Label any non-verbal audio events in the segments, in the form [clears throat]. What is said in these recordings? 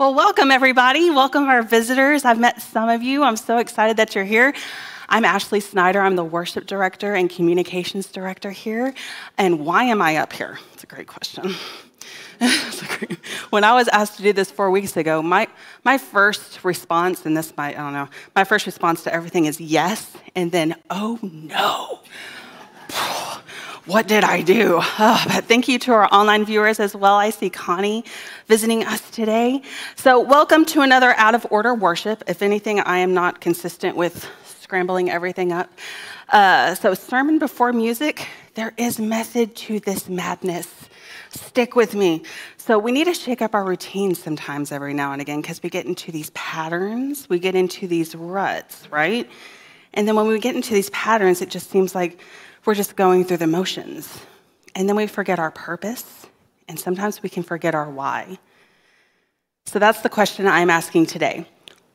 Well, welcome everybody. Welcome our visitors. I've met some of you. I'm so excited that you're here. I'm Ashley Snyder. I'm the worship director and communications director here. And why am I up here? It's a great question. [laughs] when I was asked to do this four weeks ago, my, my first response, and this might, I don't know, my first response to everything is yes, and then, oh no. [sighs] what did I do? Oh, [sighs] but thank you to our online viewers as well. I see Connie visiting us today. So, welcome to another out of order worship. If anything, I am not consistent with scrambling everything up. Uh, so, sermon before music, there is method to this madness. Stick with me. So, we need to shake up our routines sometimes every now and again because we get into these patterns, we get into these ruts, right? And then when we get into these patterns, it just seems like we're just going through the motions. And then we forget our purpose, and sometimes we can forget our why. So that's the question I'm asking today.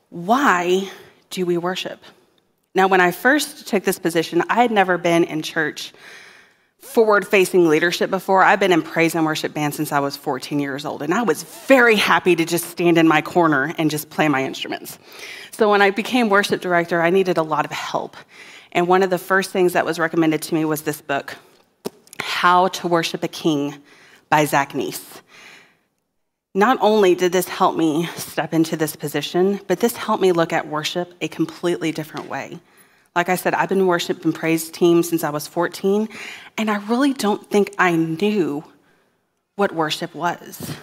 Why do we worship? Now, when I first took this position, I had never been in church forward facing leadership before. I've been in praise and worship band since I was 14 years old, and I was very happy to just stand in my corner and just play my instruments. So when I became worship director, I needed a lot of help. And one of the first things that was recommended to me was this book, How to Worship a King by Zach Neese. Not only did this help me step into this position, but this helped me look at worship a completely different way. Like I said, I've been worship and praise team since I was 14, and I really don't think I knew what worship was.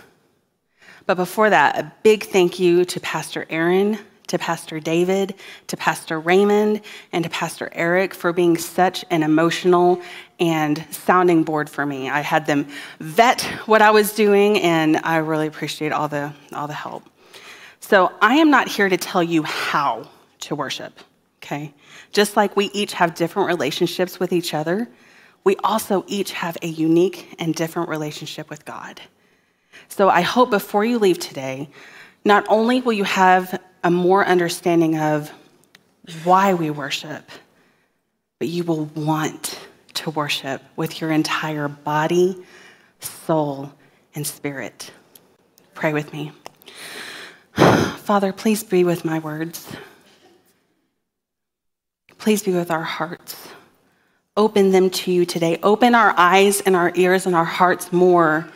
But before that, a big thank you to Pastor Aaron to Pastor David, to Pastor Raymond, and to Pastor Eric for being such an emotional and sounding board for me. I had them vet what I was doing, and I really appreciate all the, all the help. So I am not here to tell you how to worship, okay? Just like we each have different relationships with each other, we also each have a unique and different relationship with God. So I hope before you leave today, not only will you have a more understanding of why we worship, but you will want to worship with your entire body, soul, and spirit. Pray with me. [sighs] Father, please be with my words. Please be with our hearts. Open them to you today. Open our eyes and our ears and our hearts more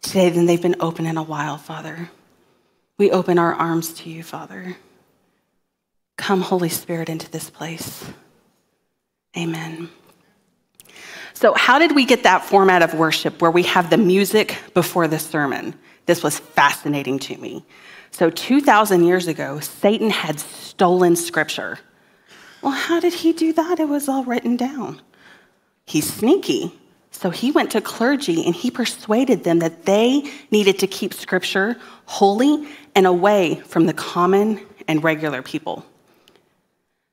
today than they've been open in a while, Father. We open our arms to you, Father. Come, Holy Spirit, into this place. Amen. So, how did we get that format of worship where we have the music before the sermon? This was fascinating to me. So, 2,000 years ago, Satan had stolen scripture. Well, how did he do that? It was all written down. He's sneaky. So he went to clergy and he persuaded them that they needed to keep scripture holy and away from the common and regular people.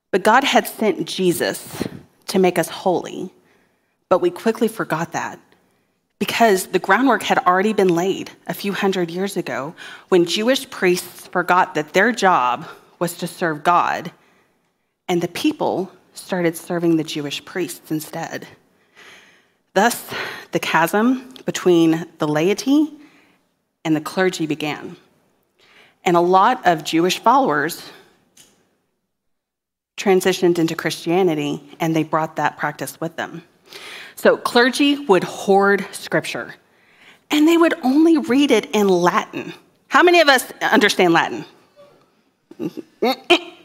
But God had sent Jesus to make us holy, but we quickly forgot that because the groundwork had already been laid a few hundred years ago when Jewish priests forgot that their job was to serve God, and the people started serving the Jewish priests instead. Thus, the chasm between the laity and the clergy began. And a lot of Jewish followers transitioned into Christianity and they brought that practice with them. So, clergy would hoard scripture and they would only read it in Latin. How many of us understand Latin?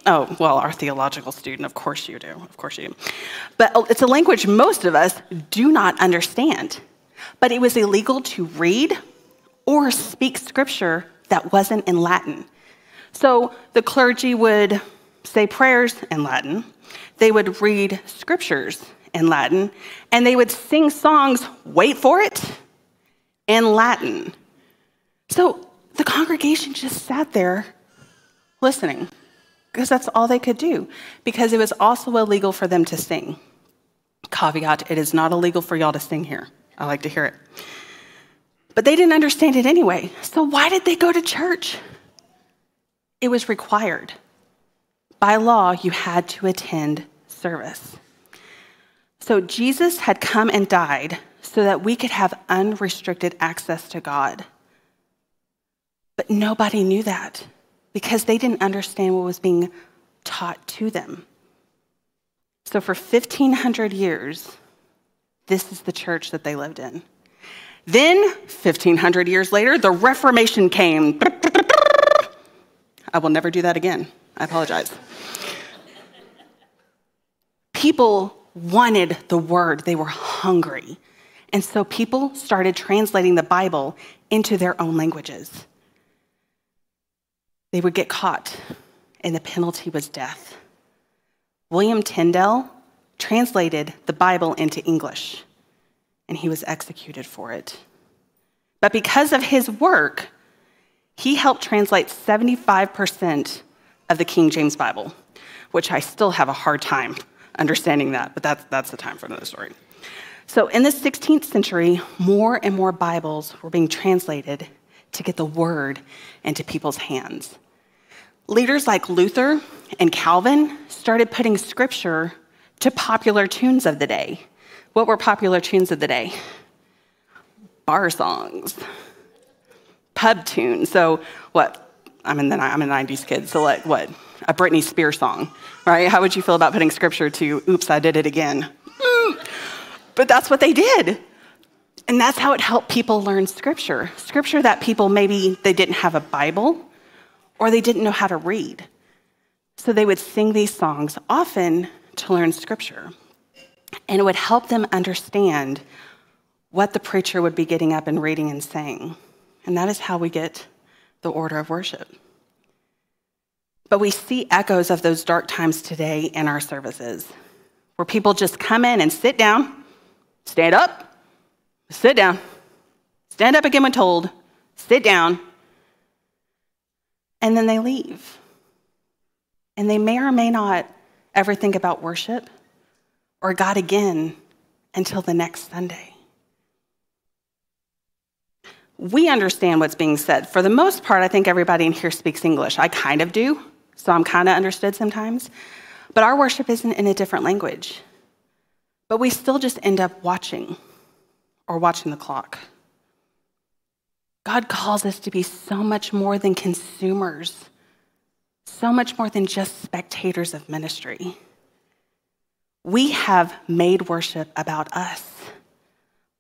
Oh, well, our theological student, of course you do. Of course you do. But oh, it's a language most of us do not understand. But it was illegal to read or speak scripture that wasn't in Latin. So the clergy would say prayers in Latin, they would read scriptures in Latin, and they would sing songs, wait for it, in Latin. So the congregation just sat there listening because that's all they could do, because it was also illegal for them to sing. Caveat it is not illegal for y'all to sing here. I like to hear it. But they didn't understand it anyway. So why did they go to church? It was required. By law, you had to attend service. So Jesus had come and died so that we could have unrestricted access to God. But nobody knew that because they didn't understand what was being taught to them. So for 1,500 years, this is the church that they lived in. Then, 1,500 years later, the Reformation came. I will never do that again. I apologize. People wanted the word, they were hungry. And so people started translating the Bible into their own languages. They would get caught, and the penalty was death. William Tyndale translated the Bible into English, and he was executed for it. But because of his work, he helped translate 75% of the King James Bible, which I still have a hard time understanding that, but that's, that's the time for another story. So, in the 16th century, more and more Bibles were being translated to get the word into people's hands. Leaders like Luther and Calvin started putting scripture to popular tunes of the day. What were popular tunes of the day? Bar songs, pub tunes. So, what? I'm in the I'm a 90s kid, so like what? A Britney Spears song, right? How would you feel about putting scripture to "Oops, I did it again"? Mm. But that's what they did. And that's how it helped people learn scripture. Scripture that people maybe they didn't have a Bible or they didn't know how to read. So they would sing these songs often to learn scripture. And it would help them understand what the preacher would be getting up and reading and saying. And that is how we get the order of worship. But we see echoes of those dark times today in our services, where people just come in and sit down, stand up, sit down, stand up again when told, sit down, and then they leave. And they may or may not ever think about worship or God again until the next Sunday. We understand what's being said. For the most part, I think everybody in here speaks English. I kind of do, so I'm kind of understood sometimes. But our worship isn't in a different language. But we still just end up watching or watching the clock. God calls us to be so much more than consumers, so much more than just spectators of ministry. We have made worship about us,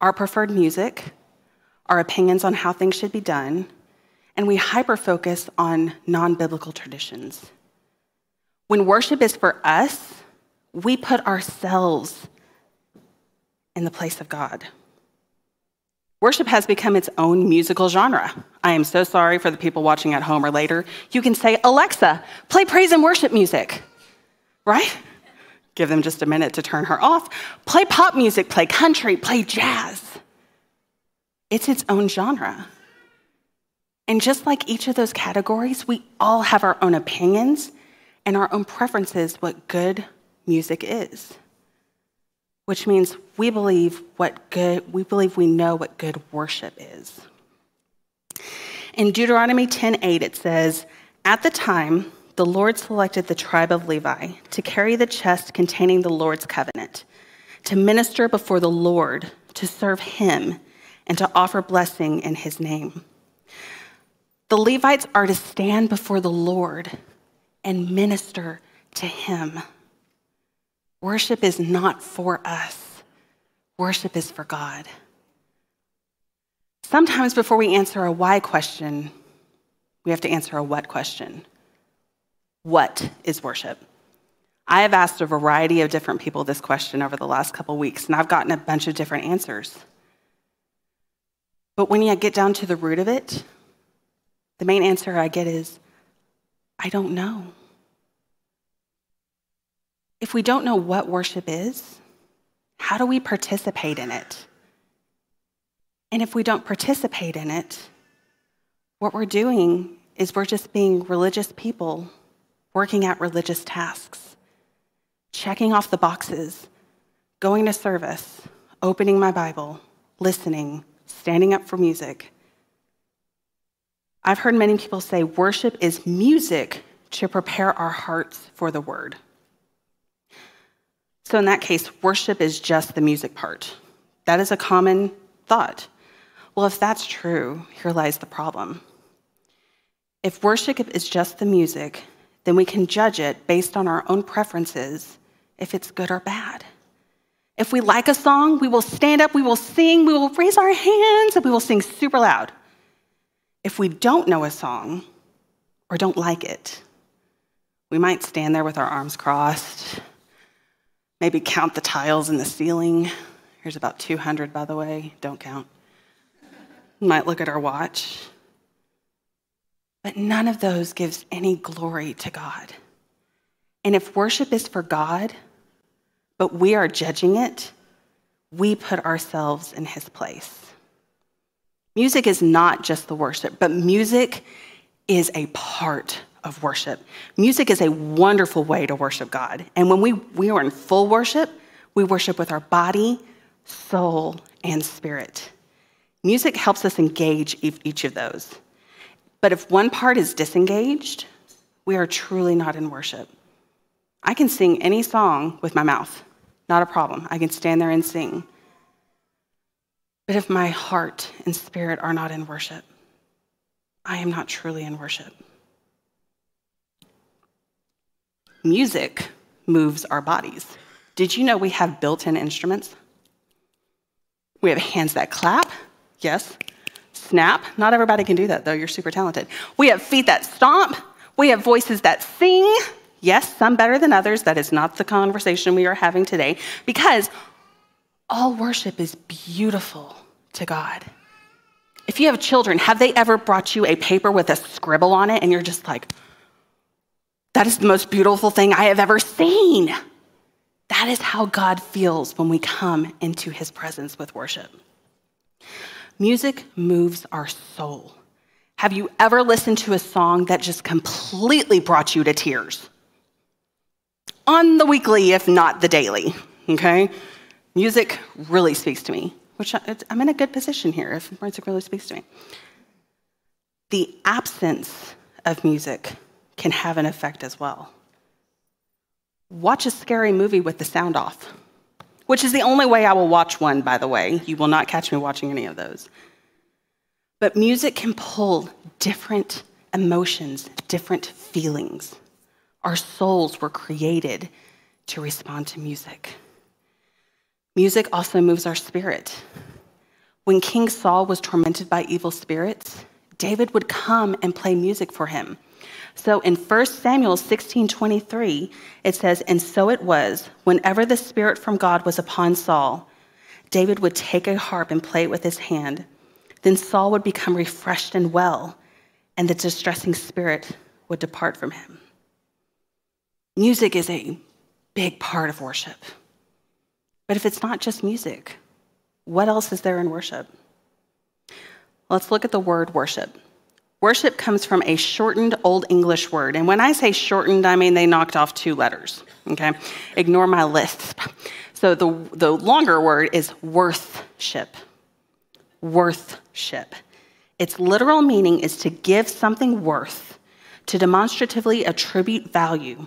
our preferred music, our opinions on how things should be done, and we hyper focus on non biblical traditions. When worship is for us, we put ourselves in the place of God. Worship has become its own musical genre. I am so sorry for the people watching at home or later. You can say, Alexa, play praise and worship music, right? Give them just a minute to turn her off. Play pop music, play country, play jazz. It's its own genre. And just like each of those categories, we all have our own opinions and our own preferences what good music is which means we believe what good we believe we know what good worship is. In Deuteronomy 10:8 it says, "At the time the Lord selected the tribe of Levi to carry the chest containing the Lord's covenant, to minister before the Lord, to serve him, and to offer blessing in his name." The Levites are to stand before the Lord and minister to him. Worship is not for us, worship is for God. Sometimes before we answer a why question, we have to answer a what question. What is worship? I have asked a variety of different people this question over the last couple weeks, and I've gotten a bunch of different answers. But when you get down to the root of it, the main answer I get is, I don't know. If we don't know what worship is, how do we participate in it? And if we don't participate in it, what we're doing is we're just being religious people working at religious tasks, checking off the boxes, going to service, opening my Bible, listening, standing up for music. I've heard many people say worship is music to prepare our hearts for the word. So, in that case, worship is just the music part. That is a common thought. Well, if that's true, here lies the problem. If worship is just the music, then we can judge it based on our own preferences if it's good or bad. If we like a song, we will stand up, we will sing, we will raise our hands, and we will sing super loud. If we don't know a song or don't like it, we might stand there with our arms crossed, maybe count the tiles in the ceiling. Here's about 200, by the way, don't count. might look at our watch. But none of those gives any glory to God. And if worship is for God, but we are judging it, we put ourselves in his place. Music is not just the worship, but music is a part of worship. Music is a wonderful way to worship God. And when we, we are in full worship, we worship with our body, soul, and spirit. Music helps us engage each of those. But if one part is disengaged, we are truly not in worship. I can sing any song with my mouth, not a problem. I can stand there and sing. But if my heart and spirit are not in worship, I am not truly in worship. Music moves our bodies. Did you know we have built in instruments? We have hands that clap, yes. Snap, not everybody can do that though, you're super talented. We have feet that stomp, we have voices that sing, Yes, some better than others. That is not the conversation we are having today because all worship is beautiful to God. If you have children, have they ever brought you a paper with a scribble on it and you're just like, that is the most beautiful thing I have ever seen? That is how God feels when we come into his presence with worship. Music moves our soul. Have you ever listened to a song that just completely brought you to tears? on the weekly, if not the daily, okay? Music really speaks to me, which I'm in a good position here if music really speaks to me. The absence of music can have an effect as well. Watch a scary movie with the sound off, which is the only way I will watch one, by the way. You will not catch me watching any of those. But music can pull different emotions, different feelings. Our souls were created to respond to music. Music also moves our spirit. When King Saul was tormented by evil spirits, David would come and play music for him. So in 1 Samuel 16 23, it says, And so it was, whenever the Spirit from God was upon Saul, David would take a harp and play it with his hand. Then Saul would become refreshed and well, and the distressing spirit would depart from him. Music is a big part of worship. But if it's not just music, what else is there in worship? Let's look at the word worship. Worship comes from a shortened Old English word. And when I say shortened, I mean they knocked off two letters. Okay? Ignore my lisp. So the, the longer word is worthship. Worthship. Its literal meaning is to give something worth, to demonstratively attribute value,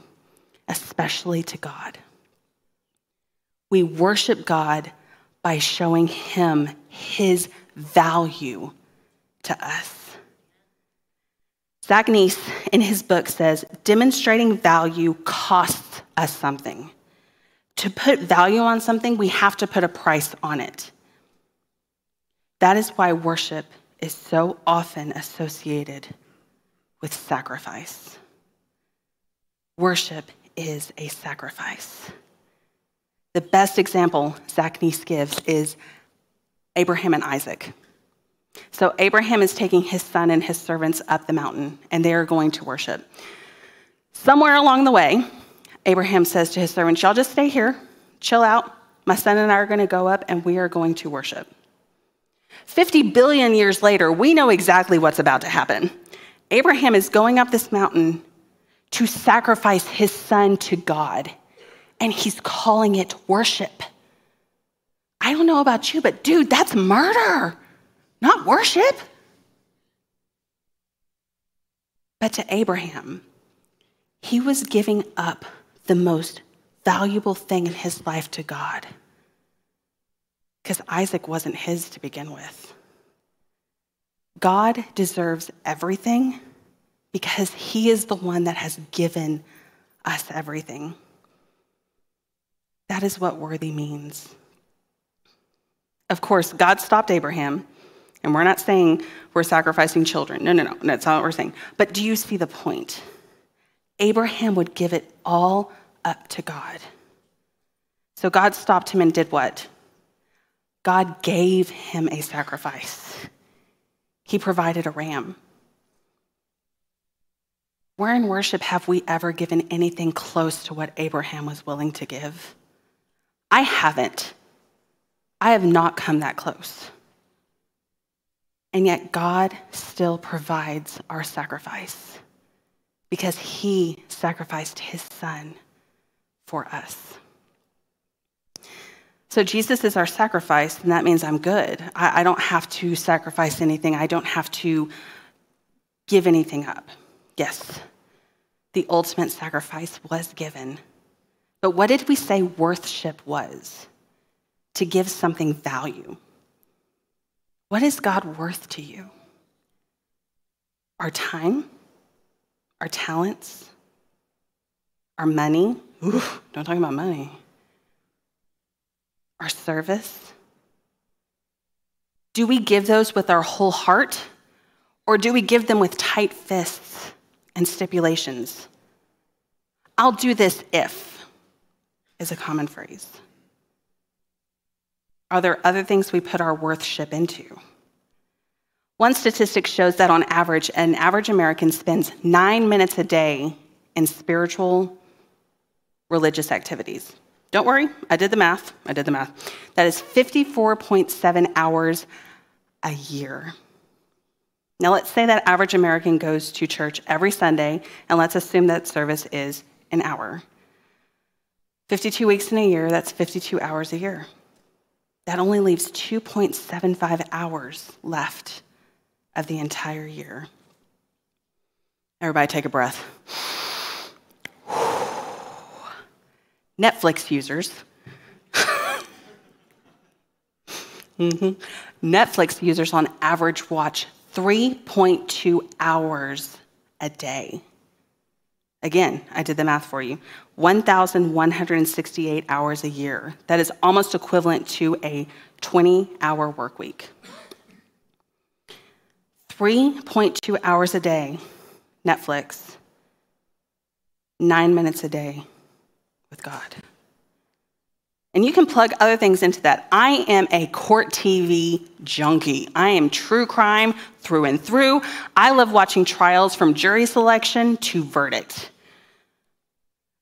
especially to God. We worship God by showing Him His value to us. Zach Neese, in his book, says demonstrating value costs us something. To put value on something, we have to put a price on it. That is why worship is so often associated with sacrifice. Worship is a sacrifice. The best example Zach Neese gives is Abraham and Isaac. So, Abraham is taking his son and his servants up the mountain, and they are going to worship. Somewhere along the way, Abraham says to his servants, Y'all just stay here, chill out. My son and I are going to go up, and we are going to worship. 50 billion years later, we know exactly what's about to happen. Abraham is going up this mountain to sacrifice his son to God, and he's calling it worship. I don't know about you, but dude, that's murder, not worship. But to Abraham, he was giving up the most valuable thing in his life to God because Isaac wasn't his to begin with. God deserves everything because he is the one that has given us everything. That is what worthy means. Of course, God stopped Abraham, and we're not saying we're sacrificing children. No, no, no, that's not what we're saying. But do you see the point? Abraham would give it all up to God. So God stopped him and did what? God gave him a sacrifice. He provided a ram. Where in worship have we ever given anything close to what Abraham was willing to give? I haven't. I have not come that close. And yet, God still provides our sacrifice because He sacrificed His Son for us. So, Jesus is our sacrifice, and that means I'm good. I, I don't have to sacrifice anything, I don't have to give anything up. Yes, the ultimate sacrifice was given. But what did we say worthship was? To give something value. What is God worth to you? Our time? Our talents? Our money? Ooh, don't talk about money. Our service? Do we give those with our whole heart? Or do we give them with tight fists and stipulations? I'll do this if is a common phrase. Are there other things we put our worthship into? One statistic shows that on average, an average American spends nine minutes a day in spiritual, religious activities. Don't worry, I did the math. I did the math. That is 54.7 hours a year. Now, let's say that average American goes to church every Sunday, and let's assume that service is an hour. 52 weeks in a year, that's 52 hours a year. That only leaves 2.75 hours left of the entire year. Everybody take a breath. Netflix users. [laughs] mm-hmm. Netflix users on average watch 3.2 hours a day. Again, I did the math for you 1,168 hours a year. That is almost equivalent to a 20 hour work week. 3.2 hours a day, Netflix, nine minutes a day with God. And you can plug other things into that. I am a court TV junkie. I am true crime through and through. I love watching trials from jury selection to verdict.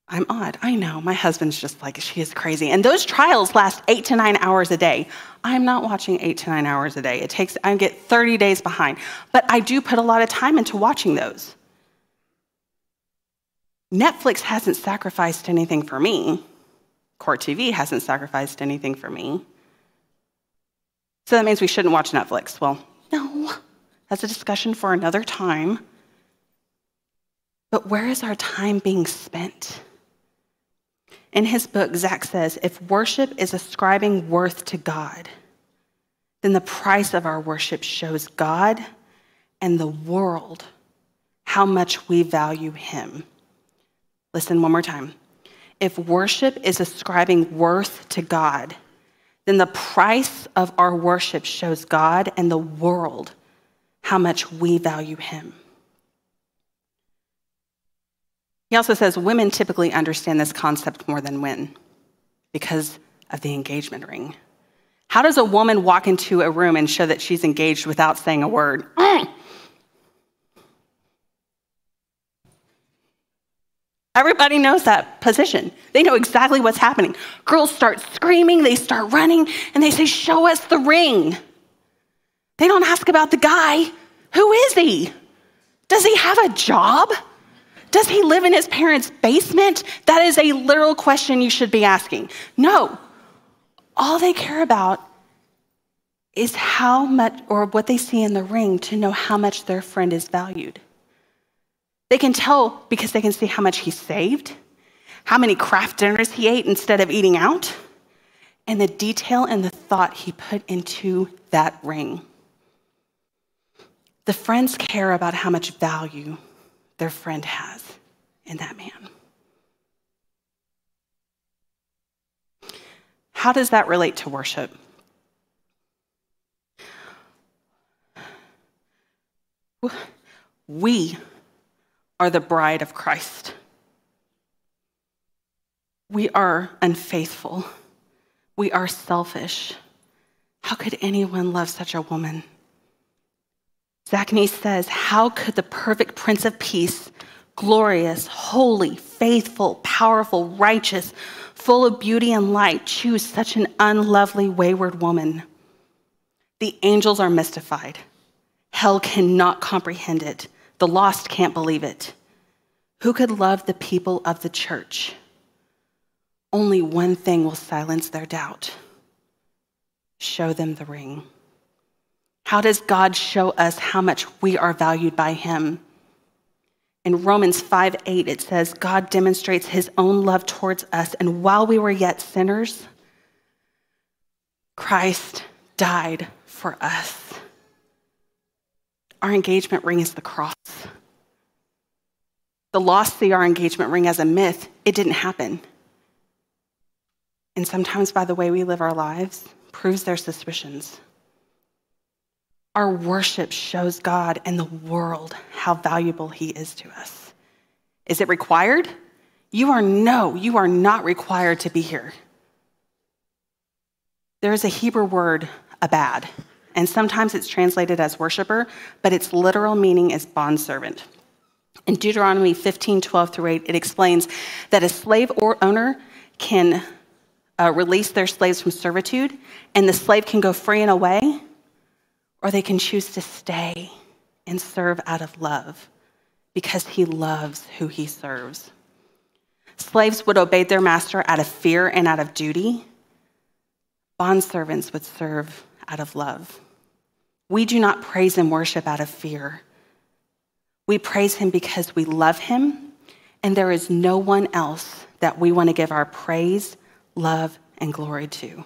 I'm odd. I know. My husband's just like, she is crazy. And those trials last eight to nine hours a day. I'm not watching eight to nine hours a day. It takes, I get 30 days behind. But I do put a lot of time into watching those. Netflix hasn't sacrificed anything for me. Court TV hasn't sacrificed anything for me. So that means we shouldn't watch Netflix. Well, no, that's a discussion for another time. But where is our time being spent? In his book, Zach says if worship is ascribing worth to God, then the price of our worship shows God and the world how much we value him. Listen one more time. If worship is ascribing worth to God, then the price of our worship shows God and the world how much we value him. He also says women typically understand this concept more than men because of the engagement ring. How does a woman walk into a room and show that she's engaged without saying a word? [clears throat] Everybody knows that position. They know exactly what's happening. Girls start screaming, they start running, and they say, Show us the ring. They don't ask about the guy. Who is he? Does he have a job? Does he live in his parents' basement? That is a literal question you should be asking. No. All they care about is how much, or what they see in the ring to know how much their friend is valued. They can tell because they can see how much he saved, how many Kraft dinners he ate instead of eating out, and the detail and the thought he put into that ring. The friends care about how much value their friend has in that man. How does that relate to worship? We are the bride of Christ. We are unfaithful. We are selfish. How could anyone love such a woman? Zach Neese says, How could the perfect Prince of Peace, glorious, holy, faithful, powerful, righteous, full of beauty and light, choose such an unlovely, wayward woman? The angels are mystified. Hell cannot comprehend it. The lost can't believe it. Who could love the people of the church? Only one thing will silence their doubt show them the ring. How does God show us how much we are valued by Him? In Romans 5 8, it says, God demonstrates His own love towards us, and while we were yet sinners, Christ died for us. Our engagement ring is the cross. The lost see our engagement ring as a myth. It didn't happen. And sometimes, by the way we live our lives, proves their suspicions. Our worship shows God and the world how valuable He is to us. Is it required? You are no, you are not required to be here. There is a Hebrew word, abad, and sometimes it's translated as worshiper, but its literal meaning is bondservant. In Deuteronomy 15, 12 through 8, it explains that a slave or owner can uh, release their slaves from servitude, and the slave can go free and away, or they can choose to stay and serve out of love because he loves who he serves. Slaves would obey their master out of fear and out of duty. Bondservants would serve out of love. We do not praise and worship out of fear. We praise him because we love him, and there is no one else that we want to give our praise, love, and glory to.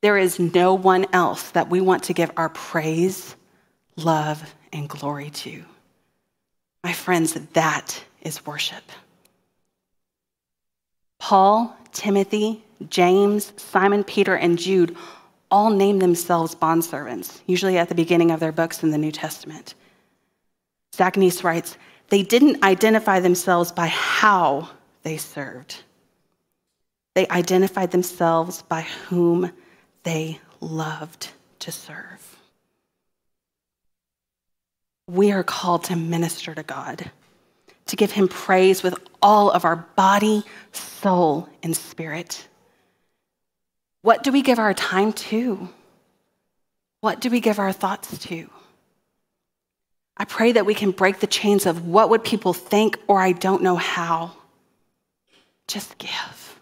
There is no one else that we want to give our praise, love, and glory to. My friends, that is worship. Paul, Timothy, James, Simon, Peter, and Jude all name themselves bondservants, usually at the beginning of their books in the New Testament. Zach Neese writes, they didn't identify themselves by how they served. They identified themselves by whom they loved to serve. We are called to minister to God, to give him praise with all of our body, soul, and spirit. What do we give our time to? What do we give our thoughts to? I pray that we can break the chains of what would people think or I don't know how. Just give.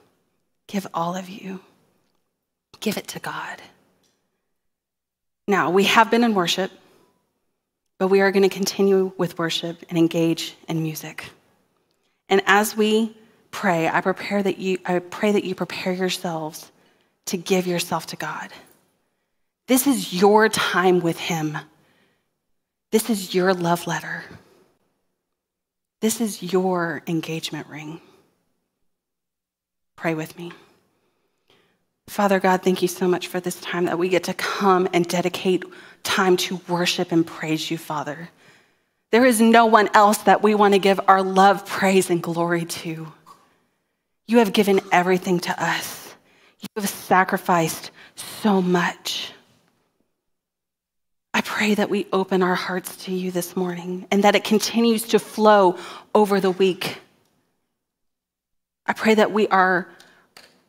Give all of you. Give it to God. Now, we have been in worship, but we are going to continue with worship and engage in music. And as we pray, I prepare that you I pray that you prepare yourselves to give yourself to God. This is your time with Him. This is your love letter. This is your engagement ring. Pray with me. Father God, thank you so much for this time that we get to come and dedicate time to worship and praise you, Father. There is no one else that we want to give our love, praise, and glory to. You have given everything to us. You have sacrificed so much. I pray that we open our hearts to you this morning and that it continues to flow over the week. I pray that we are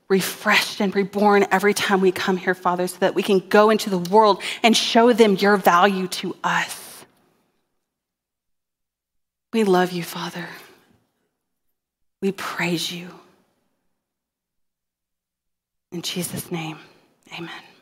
refreshed and reborn every time we come here, Father, so that we can go into the world and show them your value to us. We love you, Father. We praise you. In Jesus' name, amen.